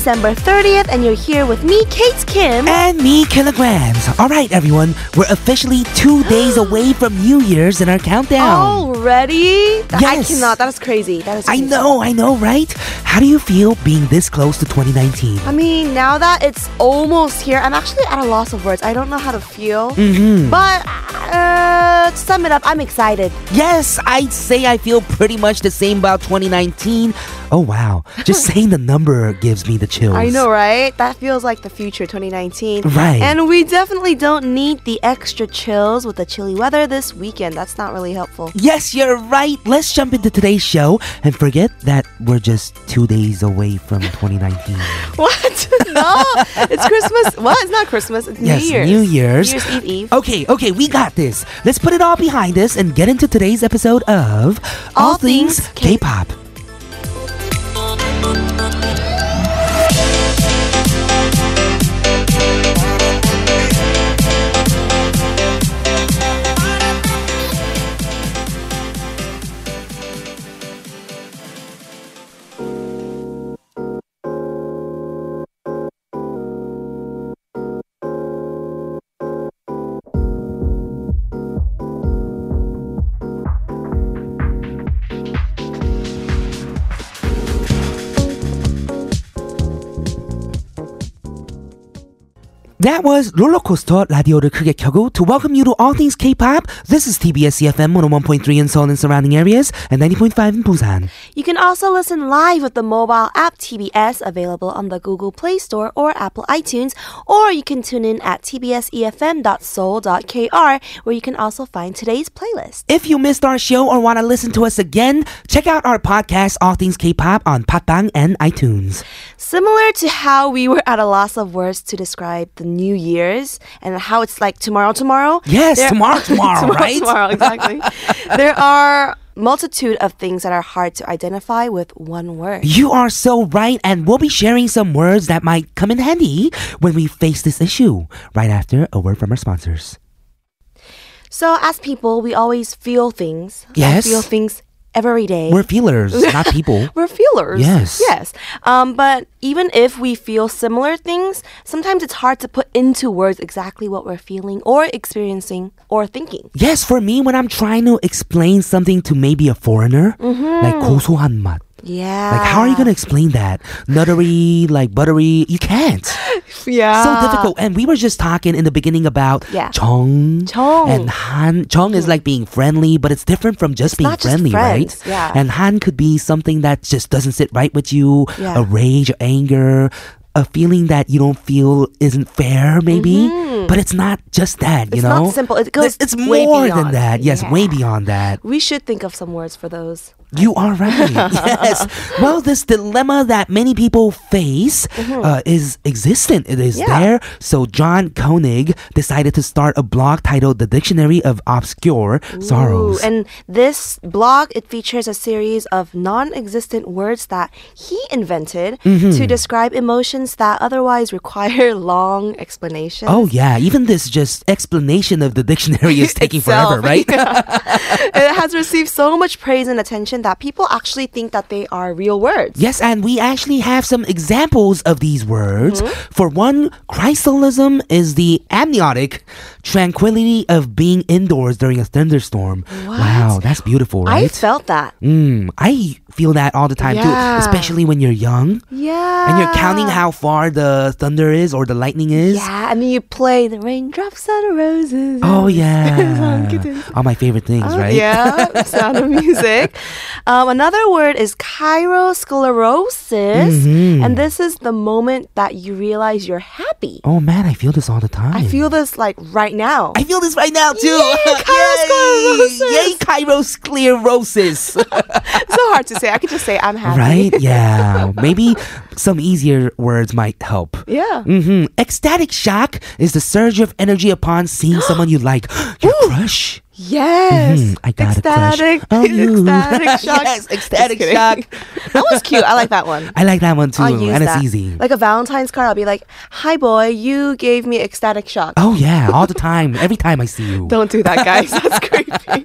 December 30th, and you're here with me, Kate Kim. And me, kilograms. All right, everyone, we're officially two days away from New Year's in our countdown. Already? Th- I Yes. cannot. That is crazy. That is crazy. I know, I know, right? How do you feel being this close to 2019? I mean, now that it's almost here, I'm actually at a loss of words. I don't know how to feel. Mm-hmm. But uh, to sum it up, I'm excited. Yes, I'd say I feel pretty much the same about 2019. Oh, wow. Just saying the number gives me the chills. I know, right? That feels like the future, 2019. Right. And we definitely don't need the extra chills with the chilly weather this weekend. That's not really helpful. Yes, you're right. Let's jump into today's show and forget that we're just two days away from 2019. What? no, it's Christmas. What? It's not Christmas. It's Yes, New Year's. New Year's. New Year's Eve Eve. Okay, okay, we got this. Let's put it all behind us and get into today's episode of All Things K- K-pop. That was Rollercoaster 라디오를 크게 켜고 to welcome you to all things K-pop. This is TBS EFM 101.3 in Seoul and surrounding areas and 90.5 in Busan. You can also listen live with the mobile app TBS available on the Google Play Store or Apple iTunes or you can tune in at tbsefm.seoul.kr where you can also find today's playlist. If you missed our show or want to listen to us again, check out our podcast All Things K-pop on Podbbang and iTunes. Similar to how we were at a loss of words to describe the New Year's and how it's like tomorrow, tomorrow. Yes, there- tomorrow, tomorrow, right? Tomorrow, exactly. there are multitude of things that are hard to identify with one word. You are so right, and we'll be sharing some words that might come in handy when we face this issue. Right after a word from our sponsors. So, as people, we always feel things. Yes. Feel things every day. We're feelers, not people. We're feelers. Yes. Yes. Um, but even if we feel similar things, sometimes it's hard to put into words exactly what we're feeling or experiencing or thinking. Yes, for me, when I'm trying to explain something to maybe a foreigner, like 고소한 맛. Yeah. Like, how are you going to explain that? Nuttery, like buttery. You can't. Yeah. So difficult. And we were just talking in the beginning about yeah. Chong. Chong. And Han. Chong is like being friendly, but it's different from just it's being friendly, just right? Yeah. And Han could be something that just doesn't sit right with you yeah. a rage, or anger, a feeling that you don't feel isn't fair, maybe. Mm-hmm. But it's not just that, you it's know. It's not simple. It goes. It's, it's more beyond. than that. Yes, yeah. way beyond that. We should think of some words for those. You are right. yes. Well, this dilemma that many people face uh, is existent. It is Mm-hmm. Yeah. there. So John Koenig decided to start a blog titled "The Dictionary of Obscure Sorrows." And this blog it features a series of non-existent words that he invented Mm-hmm. to describe emotions that otherwise require long explanations. oh yeah, even this just explanation of the dictionary is taking Itself. forever, right? it has received so much praise and attention that people actually think that they are real words. Yes, and we actually have some examples of these words. Mm-hmm. For one, chrysalism is the amniotic tranquility of being indoors during a thunderstorm. Wow, that's beautiful, I felt that. Mm, I feel that all the time Yeah. too, especially when you're young Yeah. and you're counting how far the thunder is or the lightning is. Yeah, and then you play the raindrops on the roses. Oh yeah, all my favorite things, Oh, right? Yeah, sound of music. Um, another word is kairosclerosis, Mhm. and this is the moment that you realize you're happy. Oh man, I feel this all the time. I feel this like right now. I feel this right now too. Yay, kairosclerosis. Yay, kairosclerosis. so hard to say. I could just say I'm happy. right? Yeah. Maybe some easier words might help. Yeah. Mm-hmm. Ecstatic shock is the surge of energy upon seeing someone you like. Your crush. Yes. Mhm, I got a crush ecstatic. on you. Ecstatic shock. Yes, ecstatic shock. that was cute. I like that one. I like that one too, and that. it's easy. Like a Valentine's card, I'll be like, "Hi, boy, you gave me ecstatic shock." oh yeah, all the time, every time I see you. Don't do that, guys. That's creepy.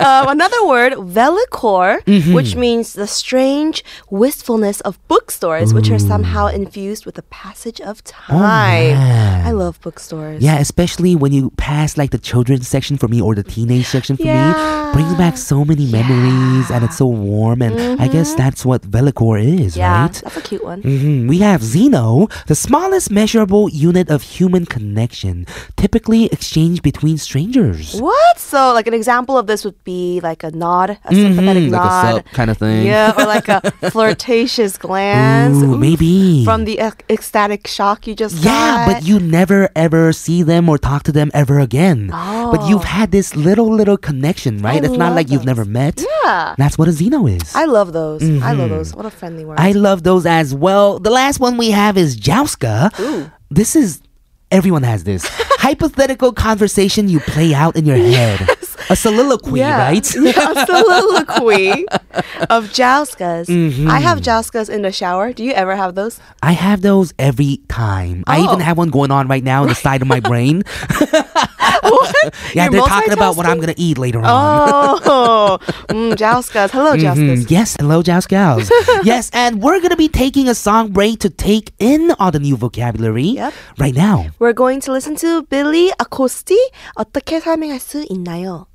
uh, another word, vellichor, Mm-hmm. which means the strange wistfulness of bookstores, which are somehow infused with the passage of time. yeah. I love bookstores. Yeah, especially when you pass like the children's section for me or the teenage section for Yeah. me, brings back so many memories and it's so warm. And I guess that's what Vellichor is, Mm-hmm. Yeah, right? that's a cute one. hmm We have Zeno, the smallest measurable unit of human connection, typically exchanged between strangers. What? So, like an example of this would be like a nod, a sympathetic Mhm, like a nod. kind of thing. Yeah, or like a flirtatious glance. Ooh, Oof, maybe. From the ec- ecstatic shock you just Yeah, got. but you never ever see them or talk to them ever again. Oh. But you've Oh. had this little little connection, right? I it's not like you've never met. Yeah. That's what a Zeno is. I love those. I love those. Mm-hmm. What a friendly word. I love those as well. The last one we have is Jouska. This is everyone has this hypothetical conversation you play out in your head a soliloquy, yeah. right? yeah, a soliloquy of Jouskas. Mm-hmm. I have Jouskas in the shower. Do you ever have those? I have those every time. Oh. I even oh. have one going on right now in the side of my brain. what? Yeah, You're they're talking about what I'm going to eat later on. Oh, mm, Hello, Jouskas. Mm-hmm. Yes, hello, Jouskas. yes, and we're going to be taking a song break to take in all the new vocabulary yep. right now. We're going to listen to Billy Acoustie. 어떻게 설명할 수 있나요?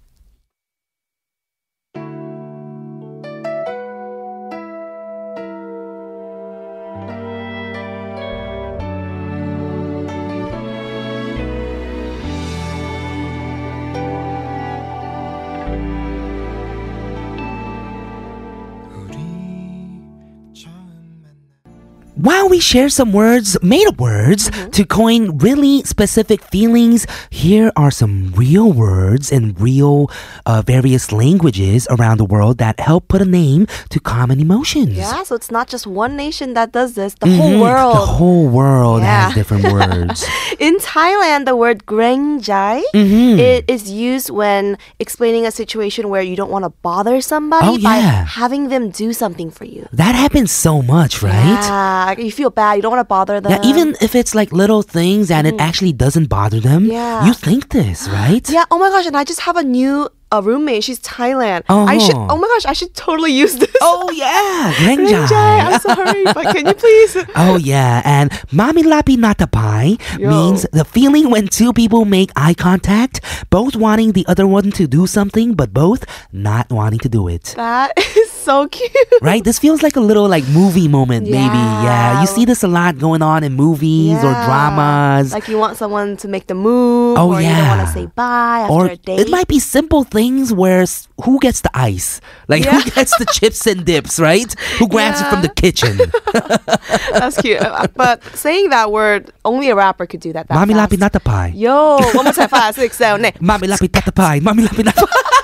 While we share some words, made up words, Mm-hmm. to coin really specific feelings, here are some real words in real uh, various languages around the world that help put a name to common emotions. Yeah, so it's not just one nation that does this, the Mhm. whole world. The whole world Yeah. has different words. In Thailand, the word grengjai Mhm. it is used when explaining a situation where you don't want to bother somebody Oh, by having them do something for you. That happens so much, right? Yeah, like, you feel bad. You don't want to bother them. Yeah, even if it's like little things and it actually doesn't bother them, Mm-hmm. Yeah. you think this, right? Yeah. Oh my gosh! And I just have a new a roommate. She's Thailand. Oh. I should. Uh-huh. Oh my gosh! I should totally use this. Oh yeah, Grengjai. I'm sorry, but can you please? Oh yeah, and mami mamilapi natapai means the feeling when two people make eye contact, both wanting the other one to do something, but both not wanting to do it. That is so cute. Right? This feels like a little like movie moment, maybe. Yeah, you see this a lot going on in movies or dramas. Like you want someone to make the move, Oh, or you don't want yeah. to say bye after or a date. it might be simple things where who gets the ice, like who gets the chips and dips, right? Who grabs it from the kitchen? That's cute. Uh, but saying that word, only a rapper could do that. that Mami lapi fast. natapai. Yo, one more time, five, six, seven, eight. Mami lapi tatapai. Mami lapi natapai.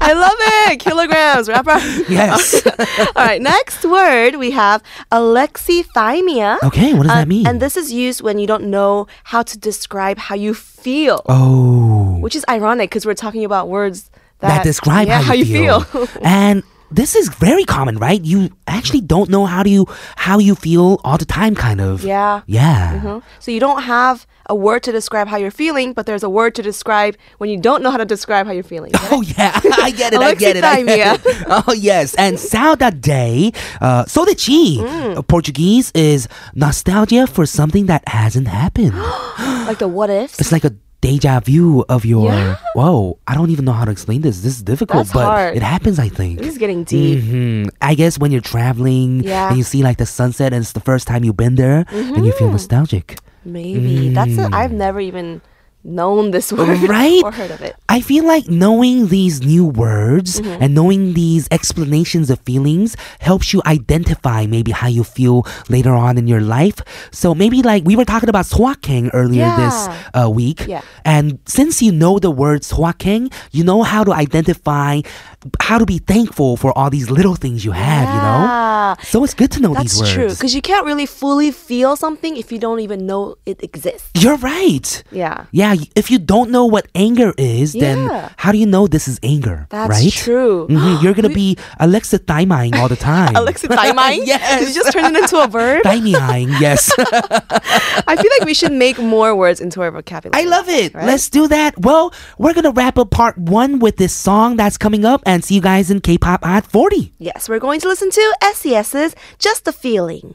I love it. Kilograms, rapper. Yes. All right, next word we have alexithymia. Okay, what does that Uh, mean? And this is used when you don't know how to describe how you feel, oh. which is ironic because we're talking about words that, that describe yeah, how you, feel. and this is very common, right? You actually don't know how do you how you feel all the time, kind of. yeah. Yeah. Mhm. So you don't have a word to describe how you're feeling, but there's a word to describe when you don't know how to describe how you're feeling. Get it? Oh yeah, I get it. I get it. I get it. Oh yes, and saudade, day, uh, saudade, Mm. uh, Portuguese is nostalgia for something that hasn't happened. like the what ifs. it's like a deja vu of your. Yeah? Whoa, I don't even know how to explain this. This is difficult, That's but hard. it happens. I think. it's getting deep. hmm I guess when you're traveling Yeah. and you see like the sunset and it's the first time you've been there and you Mm-hmm. feel nostalgic. Maybe that's a, I've never even known this word. Right? or heard of it. I feel like knowing these new words Mm-hmm. and knowing these explanations of feelings helps you identify maybe how you feel later on in your life. So maybe like we were talking about swakeng earlier this uh, week. Yeah. And since you know the word swakeng, you know how to identify how to be thankful for all these little things you have, you know? So it's good to know That's these words. That's true because you can't really fully feel something if you don't even know it exists. You're right. Yeah. Yeah, if you don't know what anger is, then Yeah. how do you know this is anger? That's right? true. Mhm, You're gonna be Alexa Thymine all the time. Alexa Daimai? Yes. Did you just turn it into a verb? Thymine, yes. I feel like we should make more words into our vocabulary. I love it. Right? Let's do that. Well, we're gonna wrap up part one with this song that's coming up and see you guys in K-pop at 40. Yes, we're going to listen to SES's Just a Feeling.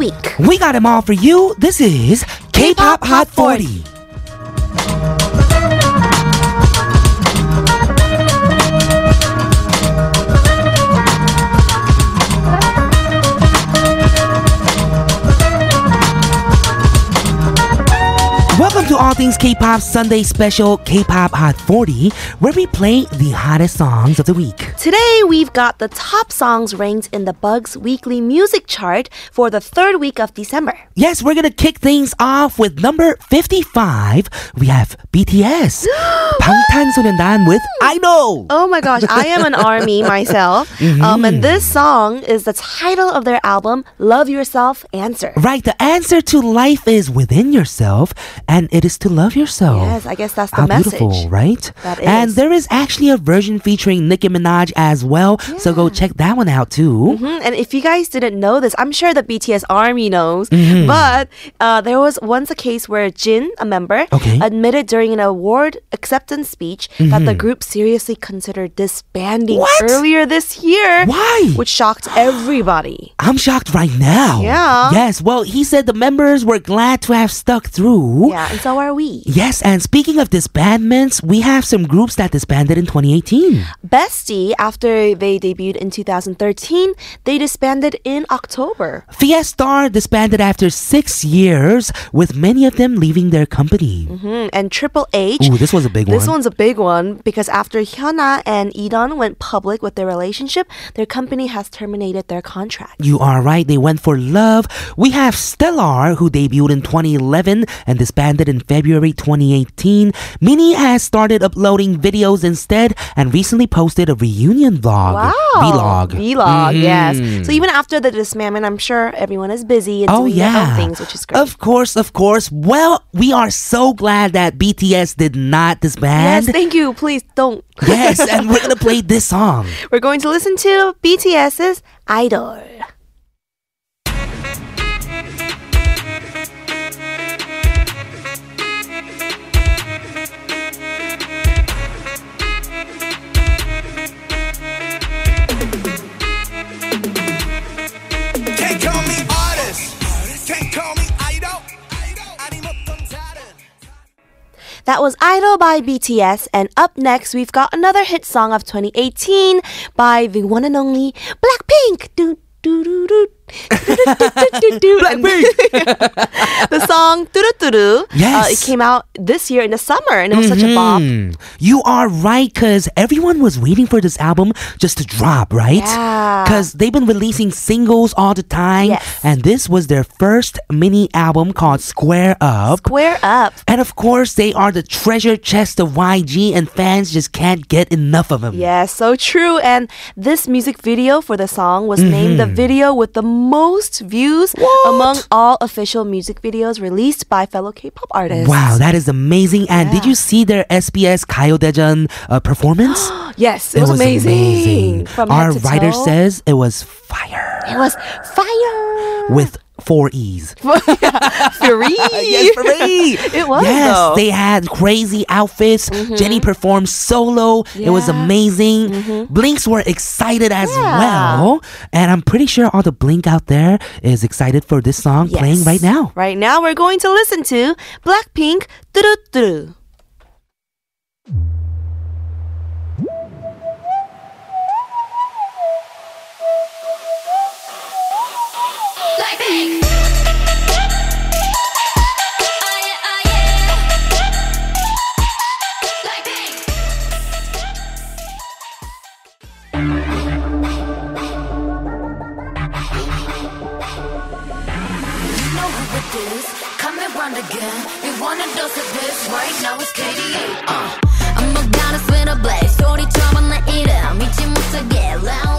week. We got them all for you. This is K-pop Hot 40. Things K-pop Sunday Special K-pop Hot 40, where we play the hottest songs of the week. Today, we've got the top songs ranked in the Bugs Weekly Music Chart for the third week of December. Yes, we're gonna kick things off with number 55. We have BTS. 방탄소년단 with Idol. Oh my gosh, I am an army myself. Um, and this song is the title of their album, Love Yourself Answer. Right, the answer to life is within yourself, and it is to love yourself. Yes, I guess that's the How message. beautiful, right? That is. And there is actually a version featuring Nicki Minaj as well, so go check that one out too. Mhm, And if you guys didn't know this, I'm sure the BTS army knows. Mm-hmm. But uh, there was once a case where Jin, a member, Okay. Mm-hmm. admitted during an award acceptance speech that the group seriously considered disbanding What? earlier this year. Why? Which shocked everybody. I'm shocked right now. Yeah. Yes, well, he said the members were glad to have stuck through. Yeah, and so are we. Yes, and speaking of disbandments, we have some groups that disbanded in 2018. Bestie, after they debuted in 2013, they disbanded in October. Fiestar disbanded after six years, with many of them leaving their company. Hmm, And Triple H. Ooh, this was a big This one. This one's a big one because after Hyuna and E'Dawn went public with their relationship, their company has terminated their contract. You are right, they went for love. We have Stellar, who debuted in 2011 and disbanded in February 2018. Minnie has started uploading videos instead and recently posted a reunion vlog. Wow. Vlog. Vlog, Mhm. yes. So even after the disbandment, I'm sure everyone is busy and Oh doing their own things, which is great. Of course, of course. Well, we are so glad that BTS did not disband. yes, thank you. Please don't. yes, and we're gonna play this song. We're going to listen to BTS's Idol. That was Idol by BTS, and up next we've got another hit song of 2018 by the one and only Blackpink. Do, do, do, do. Blackpink. the song "Ddu-du Ddu-du." Yes. uh, it came out this year in the summer, and it was such a bop. Hmm. You are right, because everyone was waiting for this album just to drop, right? Yeah. Because they've been releasing singles all the time, Yes. and this was their first mini album called Square Up. Square up. And of course, they are the treasure chest of YG, and fans just can't get enough of them. Yes, so true. And this music video for the song was named the Mm-hmm. video with the most views what? among all official music videos released by fellow K-pop artists. Wow, that is amazing! And yeah. did you see their SBS Gayo Daejeon uh, performance? yes, it, it was, was, amazing. amazing. Our writer toe. says it was fire. It was fire with four E's. free. yes, free. It was. Yes, though. they had crazy outfits. Mm-hmm. Jennie performed solo. Yeah. It was amazing. Mm-hmm. Blinks were excited as yeah. well. And I'm pretty sure all the Blink out there is excited for this song yes. playing right now. Right now, we're going to listen to Blackpink. 뚜루뚜루. Come and run again. We wanna dose of this right now. It's KDA. Uh. I'm a goddess with a blaze. 소리처럼 내 이름 잊지 못하게. Loud, loud, loud,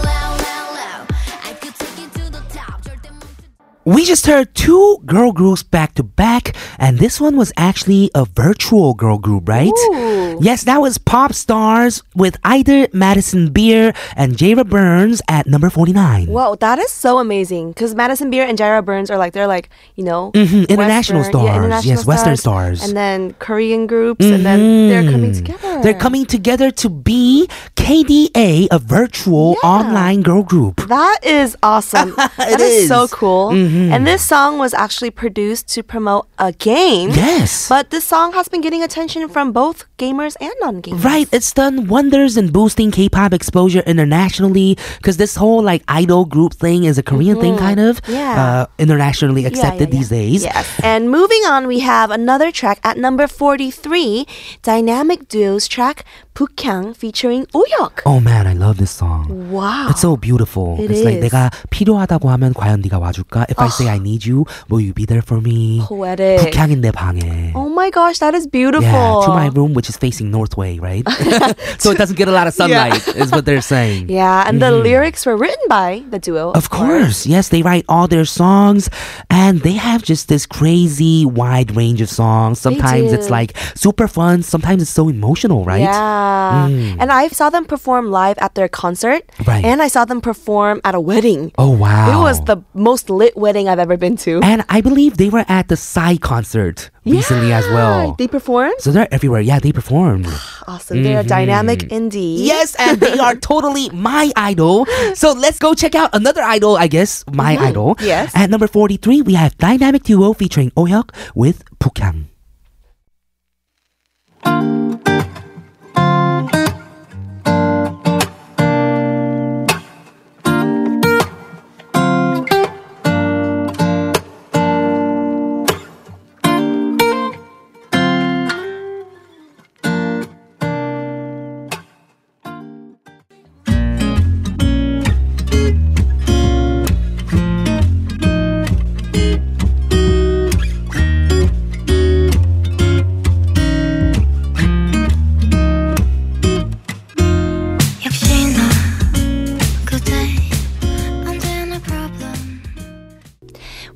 We just heard two girl groups back to back, and this one was actually a virtual girl group, right? Ooh. Yes, that was Pop Stars with either Madison Beer and Jaira Burns at number 49. Whoa, that is so amazing. Because Madison Beer and Jaira Burns are like, they're like, you know, Mhm, international Western- stars. Yeah, international Yes, Western stars. And then Korean groups, and then they're coming Mhm. together. They're coming together to be KDA, a virtual Yeah. online girl group. That is awesome. It that is. so is. Mm-hmm. cool. And this song was actually produced to promote a game. Yes. But this song has been getting attention from both gamers and non-gamers. Right, it's done wonders in boosting K-pop exposure internationally because this whole like idol group thing is a Korean thing, kind of. Mm-hmm. Yeah. Uh, internationally Yeah, accepted yeah, these days. Yes. And moving on, we have another track at number 43, Dynamic Duo's track 북향 featuring Ohyuk. Oh man, I love this song. Wow. It's so beautiful. It it's is. like 내가 필요하다고 하면 과연 네가 와줄까? If. I say ah. I need you, will you be there for me? Poetic. 북향인 내 방에. Oh my gosh, that is beautiful. Yeah, to my room which is facing north way, right? so it doesn't get a lot of sunlight yeah. is what they're saying. Yeah, and mm. the lyrics were written by the duo. Of, of course. course. Yes, they write all their songs and they have just this crazy wide range of songs. Sometimes it's like super fun, sometimes it's so emotional right? Yeah. Mm. And I saw them perform live at their concert. Right. And I saw them perform at a wedding. Oh wow! It was the most lit wedding I've ever been to. and I believe they were at the Psy concert recently as Yeah, well. They performed? so they're everywhere. Yeah, they performed. Awesome. They're dynamic indeed. Mm-hmm. Yes, and they are totally my idol. So let's go check out another idol, I guess, my idol. Mm-hmm. Yes. At number 43, we have Dynamic Duo featuring Ohyuk with Bukyang.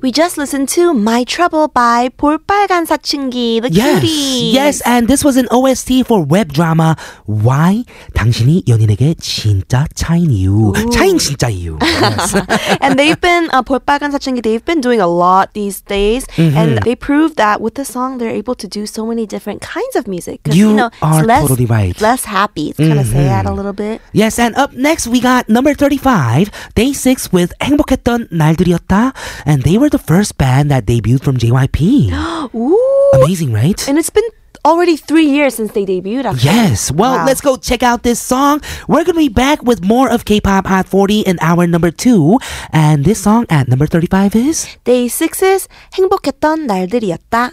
We just listened to My Trouble by 볼빨간 사춘기, the Yes, cuties. yes, and this was an OST for web drama Why 당신이 연인에게 진짜 차인 이유. 차인 진짜 이유. Yes. and they've been uh, 볼빨간 사춘기. They've been doing a lot these days, Mm-hmm. and they proved that with the song they're able to do so many different kinds of music. 'Cause, You know, are it's less, totally right. Less happy. It's kind of sad a little bit. Yes, and up next we got number 35, Day 6 with 행복했던 날들이었다. And they were the first band that debuted from JYP. Ooh, Amazing, right? and it's been already three years since they debuted. Actually. Yes. Well, Wow. let's go check out this song. We're going to be back with more of K-pop Hot 40 in hour number 2. And this song at number 35 is Day 6's 행복했던 날들이었다.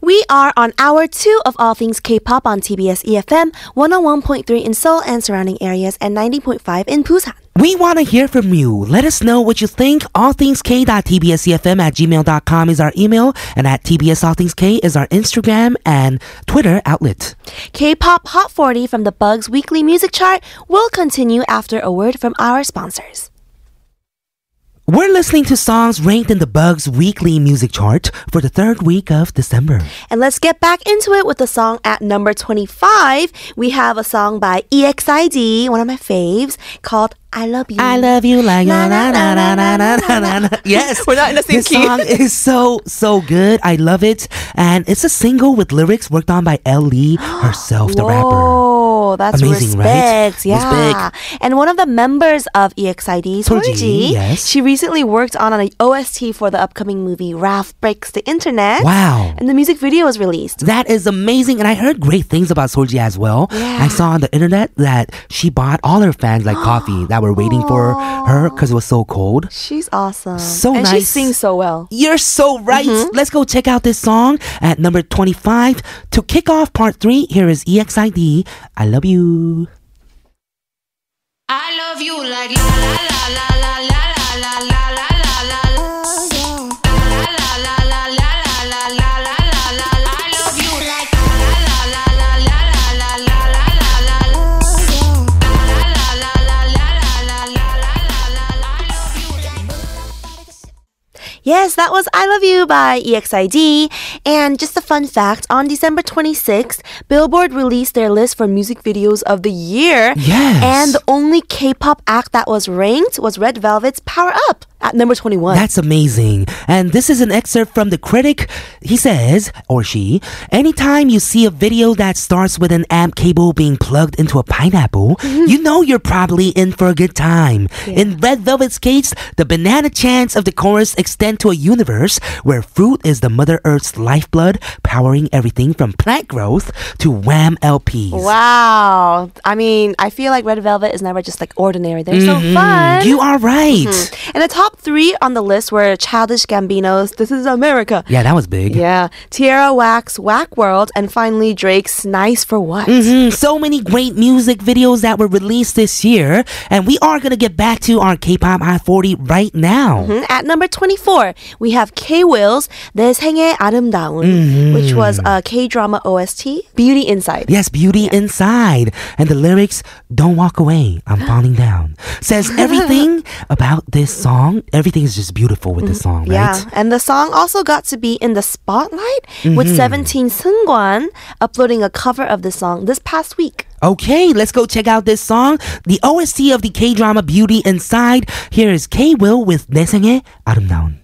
We are on hour two of All Things K-pop on TBS EFM 101.3 in Seoul and surrounding areas and 90.5 in Busan. We want to hear from you. Let us know what you think. allthingsk.tbsefm at gmail.com is our email, and at TBS All Things K is our Instagram and Twitter outlet. K-pop Hot 40 from the Bugs Weekly Music Chart will continue after a word from our sponsors. We're listening to songs ranked in the Bugs Weekly Music Chart for the third week of December. And let's get back into it with the song at number 25. We have a song by EXID, one of my faves, called I Love You. I love you like Na, na na, na na na, na na. Yes, We're not in the same this key. song is so so good. I love it, and it's a single with lyrics worked on by Ellie herself, the rapper. Whoa, that's Amazing, right? respect. Yeah. And one of the members of EXID, Solji, yes. she recently worked on an OST for the upcoming movie Ralph Breaks the Internet. Wow. And the music video was released. That is amazing, and I heard great things about Solji as well. Yeah. I saw on the internet that she bought all her fans like coffee that were waiting for her because it was so cold. She's awesome. So and she nice. sings so well. You're so right. Mm-hmm. Let's go check out this song at number 25. To kick off part three, here is EXID. I love you. I love you like la la la la la Yes, that was I Love You by EXID. And just a fun fact on December 26th, Billboard released their list for music videos of the year. Yes. And the only K pop act that was ranked was Red Velvet's Power Up at number 21. That's amazing. And this is an excerpt from the critic. He says, or she, anytime you see a video that starts with an amp cable being plugged into a pineapple, you know you're probably in for a good time. In Red Velvet's case, the banana chants of the chorus extend to a universe where fruit is the Mother Earth's lifeblood, powering everything from plant growth to Wham LPs. Wow. I mean, I feel like Red Velvet is never just like ordinary. They're so fun. Mm-hmm. You are right. and the top top three on the list were Childish Gambino's This Is America. Yeah, that was big. Yeah. Tierra Whack's, Whack World, and finally Drake's Nice for What. Mm-hmm. So many great music videos that were released this year. And we are going to get back to our K pop I 40 right now. Mm-hmm. At number 24, we have K Will's 내 생애 아름다운, mm-hmm. which was a K drama OST, Beauty Inside. Yes, Beauty yeah. Inside. And the lyrics, Don't Walk Away, I'm Falling Down, says everything about this song everything is just beautiful with the mm-hmm. song, right? Yeah, and the song also got to be in the spotlight mm-hmm. with 17 Seungkwan uploading a cover of the song this past week. Okay, let's go check out this song, the OST of the K drama Beauty Inside. Here is K Will with 내 생에 아름다운.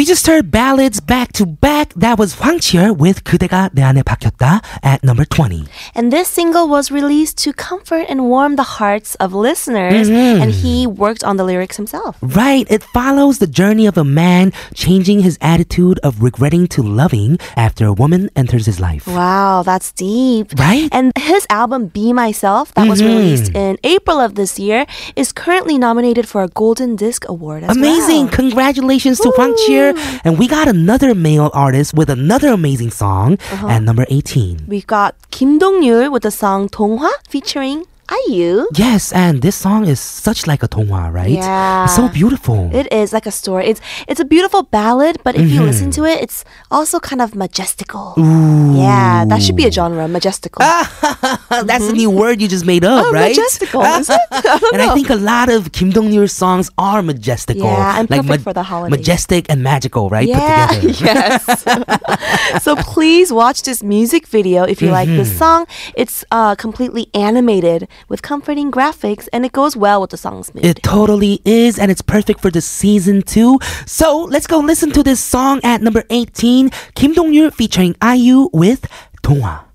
We just heard ballads back to back. That was Hwang Chi-yeul with 그대가 내 안에 박혔다 at number 20. And this single was released to comfort and warm the hearts of listeners. Mm-hmm. And he worked on the lyrics himself. Right. It follows the journey of a man changing his attitude of regretting to loving after a woman enters his life. Wow, that's deep. Right. And his album Be Myself, that mm-hmm. was released in April of this year, is currently nominated for a Golden Disc Award Amazing. Well. Congratulations Woo. to Hwang Chi-yeul. And we got another male artist with another amazing song Uh-huh. at number 18. We've got Kim Dong-ryul with the song 동화 featuring IU. Yes, and this song is such like a 동화, right? Yeah. It's so beautiful. It is like a story. It's it's a beautiful ballad, but if you listen to it, it's also kind of majestical. Ooh. Yeah, that should be a genre, majestical. That's a new word you just made up, Oh, right? majestical, is it? I and I think a lot of Kim Dong-ryul's songs are majestical. Yeah, and like perfect for the holidays. Majestic and magical, right? Yeah, Put together. yes. so please watch this music video if you like Mm-hmm. this song. It's uh, completely animated with comforting graphics, and it goes well with the song's mood. It totally is, and it's perfect for the season too. So let's go listen to this song at number 18, Kim Dong-ryul featuring IU with 동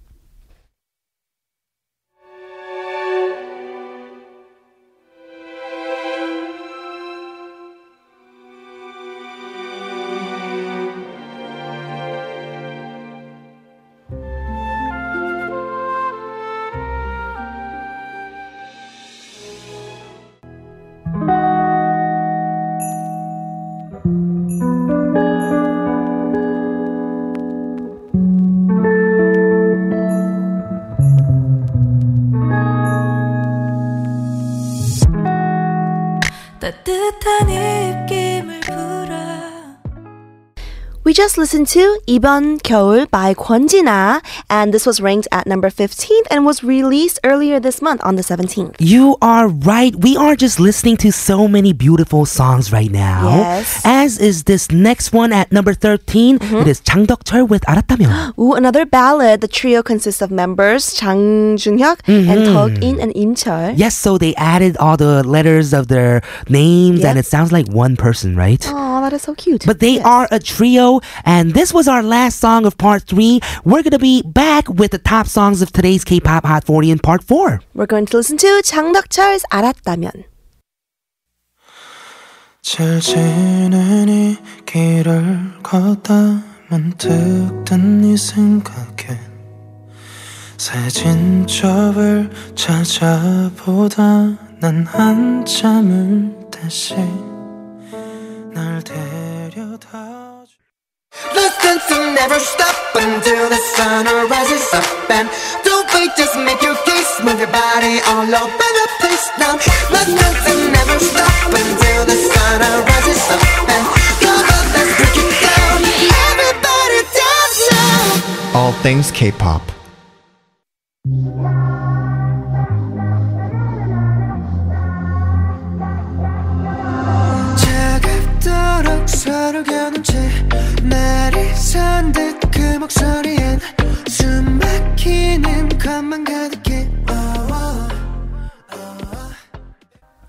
just listened to 이번 겨울 by 권진아, and this was ranked at number 15th and was released earlier this month on the 17th. You are right. We are just listening to so many beautiful songs right now. Yes. As is this next one at number 13. It is 장덕철 with 알았다면. Ooh, another ballad. The trio consists of members Chang Jung-hyuk and Tug In and Im Chul. Yes, so they added all the letters of their names and Yeah. it sounds like one person, right? Oh, that is so cute. But they Yes. are a trio, and this was our last song of part three. We're gonna be back with the top songs of today's K-pop Hot 40 in part four. We're going to listen to 장덕철's 알았다면. 잘 지내니 길을 걷다 문득 든 네 생각에 사진첩을 찾아보다 난 한참을 다시 날 데려다 Listen to never stop until the sun rises up and don't wait, just make your case, move your body all over the place now. Listen to never stop until the sun rises up and come on, let's break it down. Everybody dance now. All things K-pop. 차갑도록 서로 겨눈 채 말이 산듯 그 목소리엔 숨 막히는 것만 가득해 oh, oh.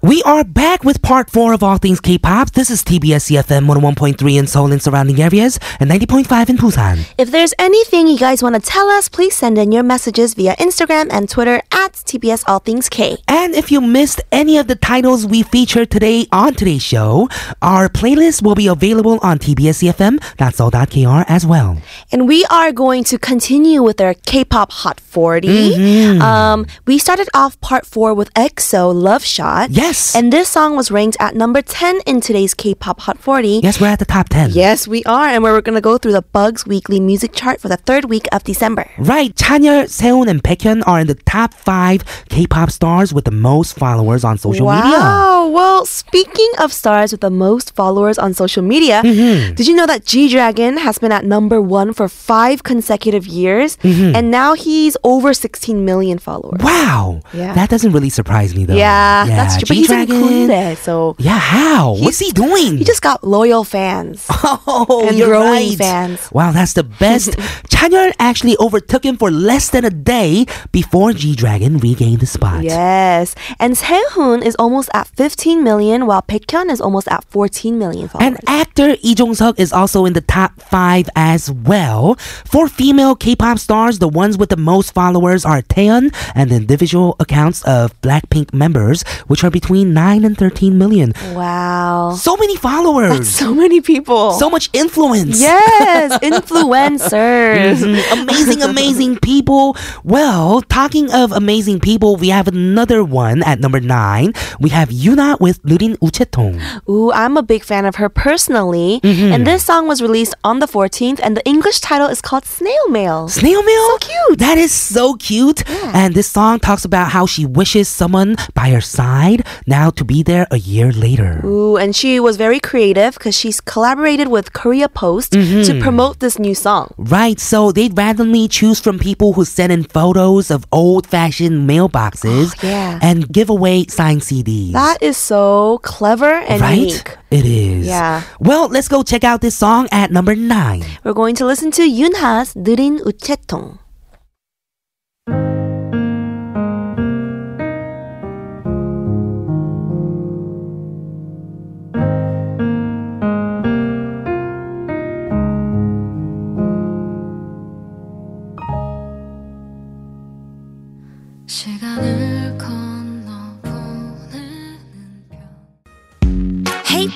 We are back with part four of All Things K-pop. This is TBS EFM 101.3 in Seoul and surrounding areas and 90.5 in Busan. If there's anything you guys want to tell us, please send in your messages via Instagram and Twitter at TBS All Things K. And if you missed any of the titles we featured today on today's show, our playlist will be available on tbsefm.so.kr as well. And we are going to continue with our K-pop Hot 40. Mm-hmm. Um, we started off part four with EXO Love Shot. Yes. And this song was ranked at number 10 in today's K-pop Hot 40. Yes, we're at the top 10. Yes, we are. And we're going to go through the Bugs Weekly Music Chart for the third week of December. Right, Chanyeol, Sehun, and Baekhyun are in the top five K-pop stars with the most followers on social media. Wow. Well, speaking of stars with the most followers on social media, Mm-hmm. did you know that G Dragon has been at number one for five consecutive years? Mm-hmm. And now he's over 16 million followers. Wow, Yeah. that doesn't really surprise me though. Yeah, that's true. But he's in G-Dragon. Kunde, so Yeah, how? What's he doing? he just got loyal fans. Oh, and you're growing right. fans. Wow, that's the best. Chanyeol actually overtook him for less than a day before G Dragon regained the spot. Yes. And Sehun is almost at 15 million, while Baekhyun is almost at 14 million followers. And actor Lee Jong-suk is also in the top five as well. For female K-pop stars, the ones with the most followers are Taeyeon and the individual accounts of Blackpink members, which are between between 9 and 13 million. Wow. So many followers. That's so many people. So much influence. Yes, influencers. mm-hmm. Amazing, amazing people. Well, talking of amazing people, we have another one at number 9. We have Yunha with Lurin Uchetong. Ooh, I'm a big fan of her personally. Mm-hmm. And this song was released on the 14th, and the English title is called Snail Mail. Snail Mail? So cute. That is so cute. Yeah. And this song talks about how she wishes someone by her side now to be there a year later. Ooh, and she was very creative because she's collaborated with Korea Post Mm-hmm. to promote this new song. Right, so they randomly choose from people who send in photos of old fashioned mailboxes Oh, yeah. and give away signed CDs. That is so clever and right? unique. It is. Yeah. Well, let's go check out this song at number nine. We're going to listen to Yunha's 느린 우체통.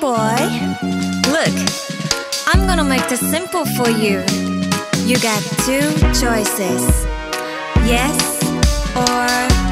Boy, look, I'm gonna make this simple for you. You got two choices. Yes or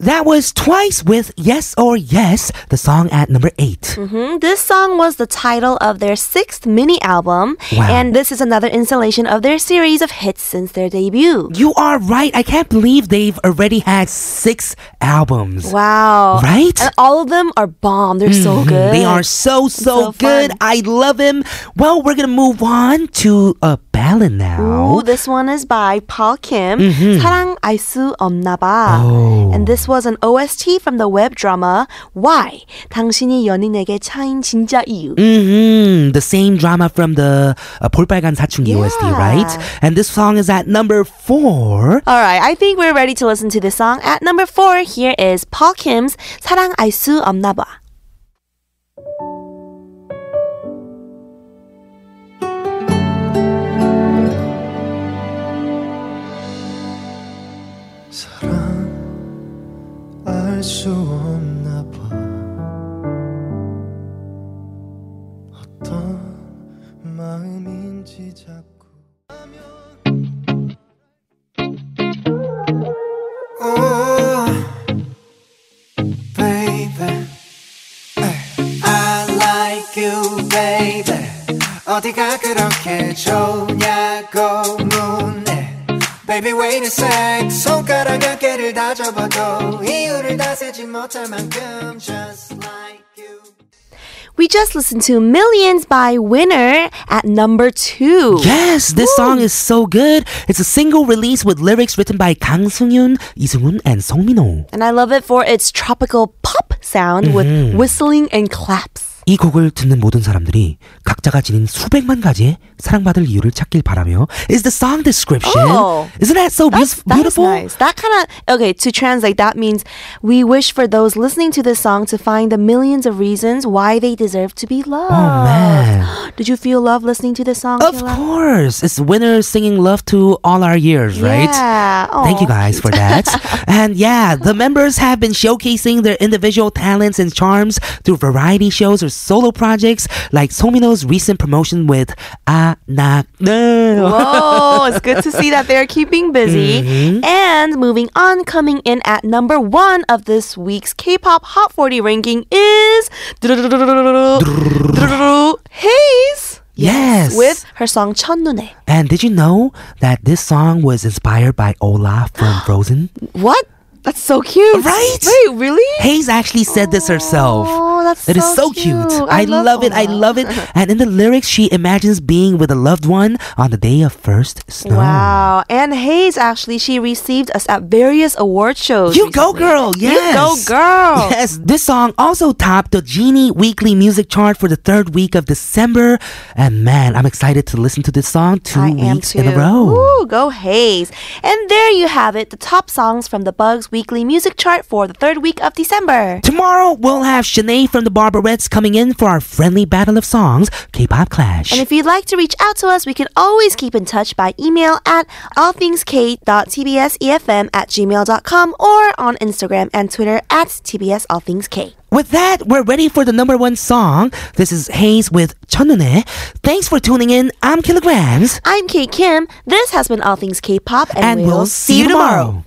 That was Twice with Yes or Yes, the song at number 8 Hmm, This song was the title of their sixth mini album, Wow. and this is another installation of their series of hits since their debut. You are right. I can't believe they've already had six albums. Wow. Right? And all of them are bomb. They're so Mhm. good. They are so, so, So good. fun. I love them. Well, we're going to move on to a ballad now. Ooh, this one is by Paul Kim. 사랑 알 수 없나 봐. Mm-hmm. Oh. And this was an OST from the web drama Why? 당신이 연인에게 차인 진짜 이유. hmm The same drama from the uh, 볼빨간 사춘기 OST, Yeah. right? And this song is at number four. All right, I think we're ready to listen to this song. At number four, here is Paul Kim's 사랑 알 수 없나 봐. 알 수 없나 봐. 어떤 마음인지 자꾸 Oh, 어디가 그렇게 좋냐고 묻네 Baby wait a sec. 손가락 몇 개를 다 접어도 We just listened to Millions by Winner at number two. Yes, this song is so good. It's a single release with lyrics written by Kang Seung-yoon Lee and Song Min And I love it for its tropical pop sound mm-hmm. with whistling and claps. 이 곡을 듣는 모든 사람들이 각자가 지닌 수백만 가지의 사랑받을 이유를 찾길 바라며 is the song description. Oh, Isn't that so that's, beautiful? That is nice. That kind of okay to translate that means we wish for those listening to this song to find the millions of reasons why they deserve to be loved. Oh man, did you feel love listening to this song? Of Killa? course, it's winner singing love to all our years, right? Yeah. Thank you guys for that. and yeah, the members have been showcasing their individual talents and charms through variety shows or solo projects, like Song Mino's recent promotion with. Uh, knock, knock. Whoa, it's good to see that they're keeping busy. Mm-hmm. And moving on, coming in at number one of this week's K pop Hot 40 ranking is Heize. Yes. With her song 첫눈에. And did you know that this song was inspired by Olaf from Frozen? What? That's so cute. Right? Wait, really? Heize actually said this herself. Oh, that's It is so so cute. cute. I, I love love, it. I love it. And in the lyrics, she imagines being with a loved one on the day of first snow. Wow. And Heize actually, she received us at various award shows. You go, girl. Yes. You go, girl. Yes. This song also topped the Genie Weekly Music Chart for the third week of December. And man, I'm excited to listen to this song two I weeks in a row. Ooh, go Heize. And there you have it, the top songs from the Bugs Weekly music chart for the third week of December. Tomorrow, we'll have Shinae from the Barberettes coming in for our friendly battle of songs, K-Pop Clash. And if you'd like to reach out to us, we can always keep in touch by email at allthingsk.tbsefm at gmail.com or on Instagram and Twitter at tbsallthingsk. With that, we're ready for the number one song. This is Heize with 첫눈에. Thanks for tuning in. I'm Kilograms. I'm Kate Kim. This has been All Things K-Pop, and, and we'll, we'll, see you tomorrow. tomorrow.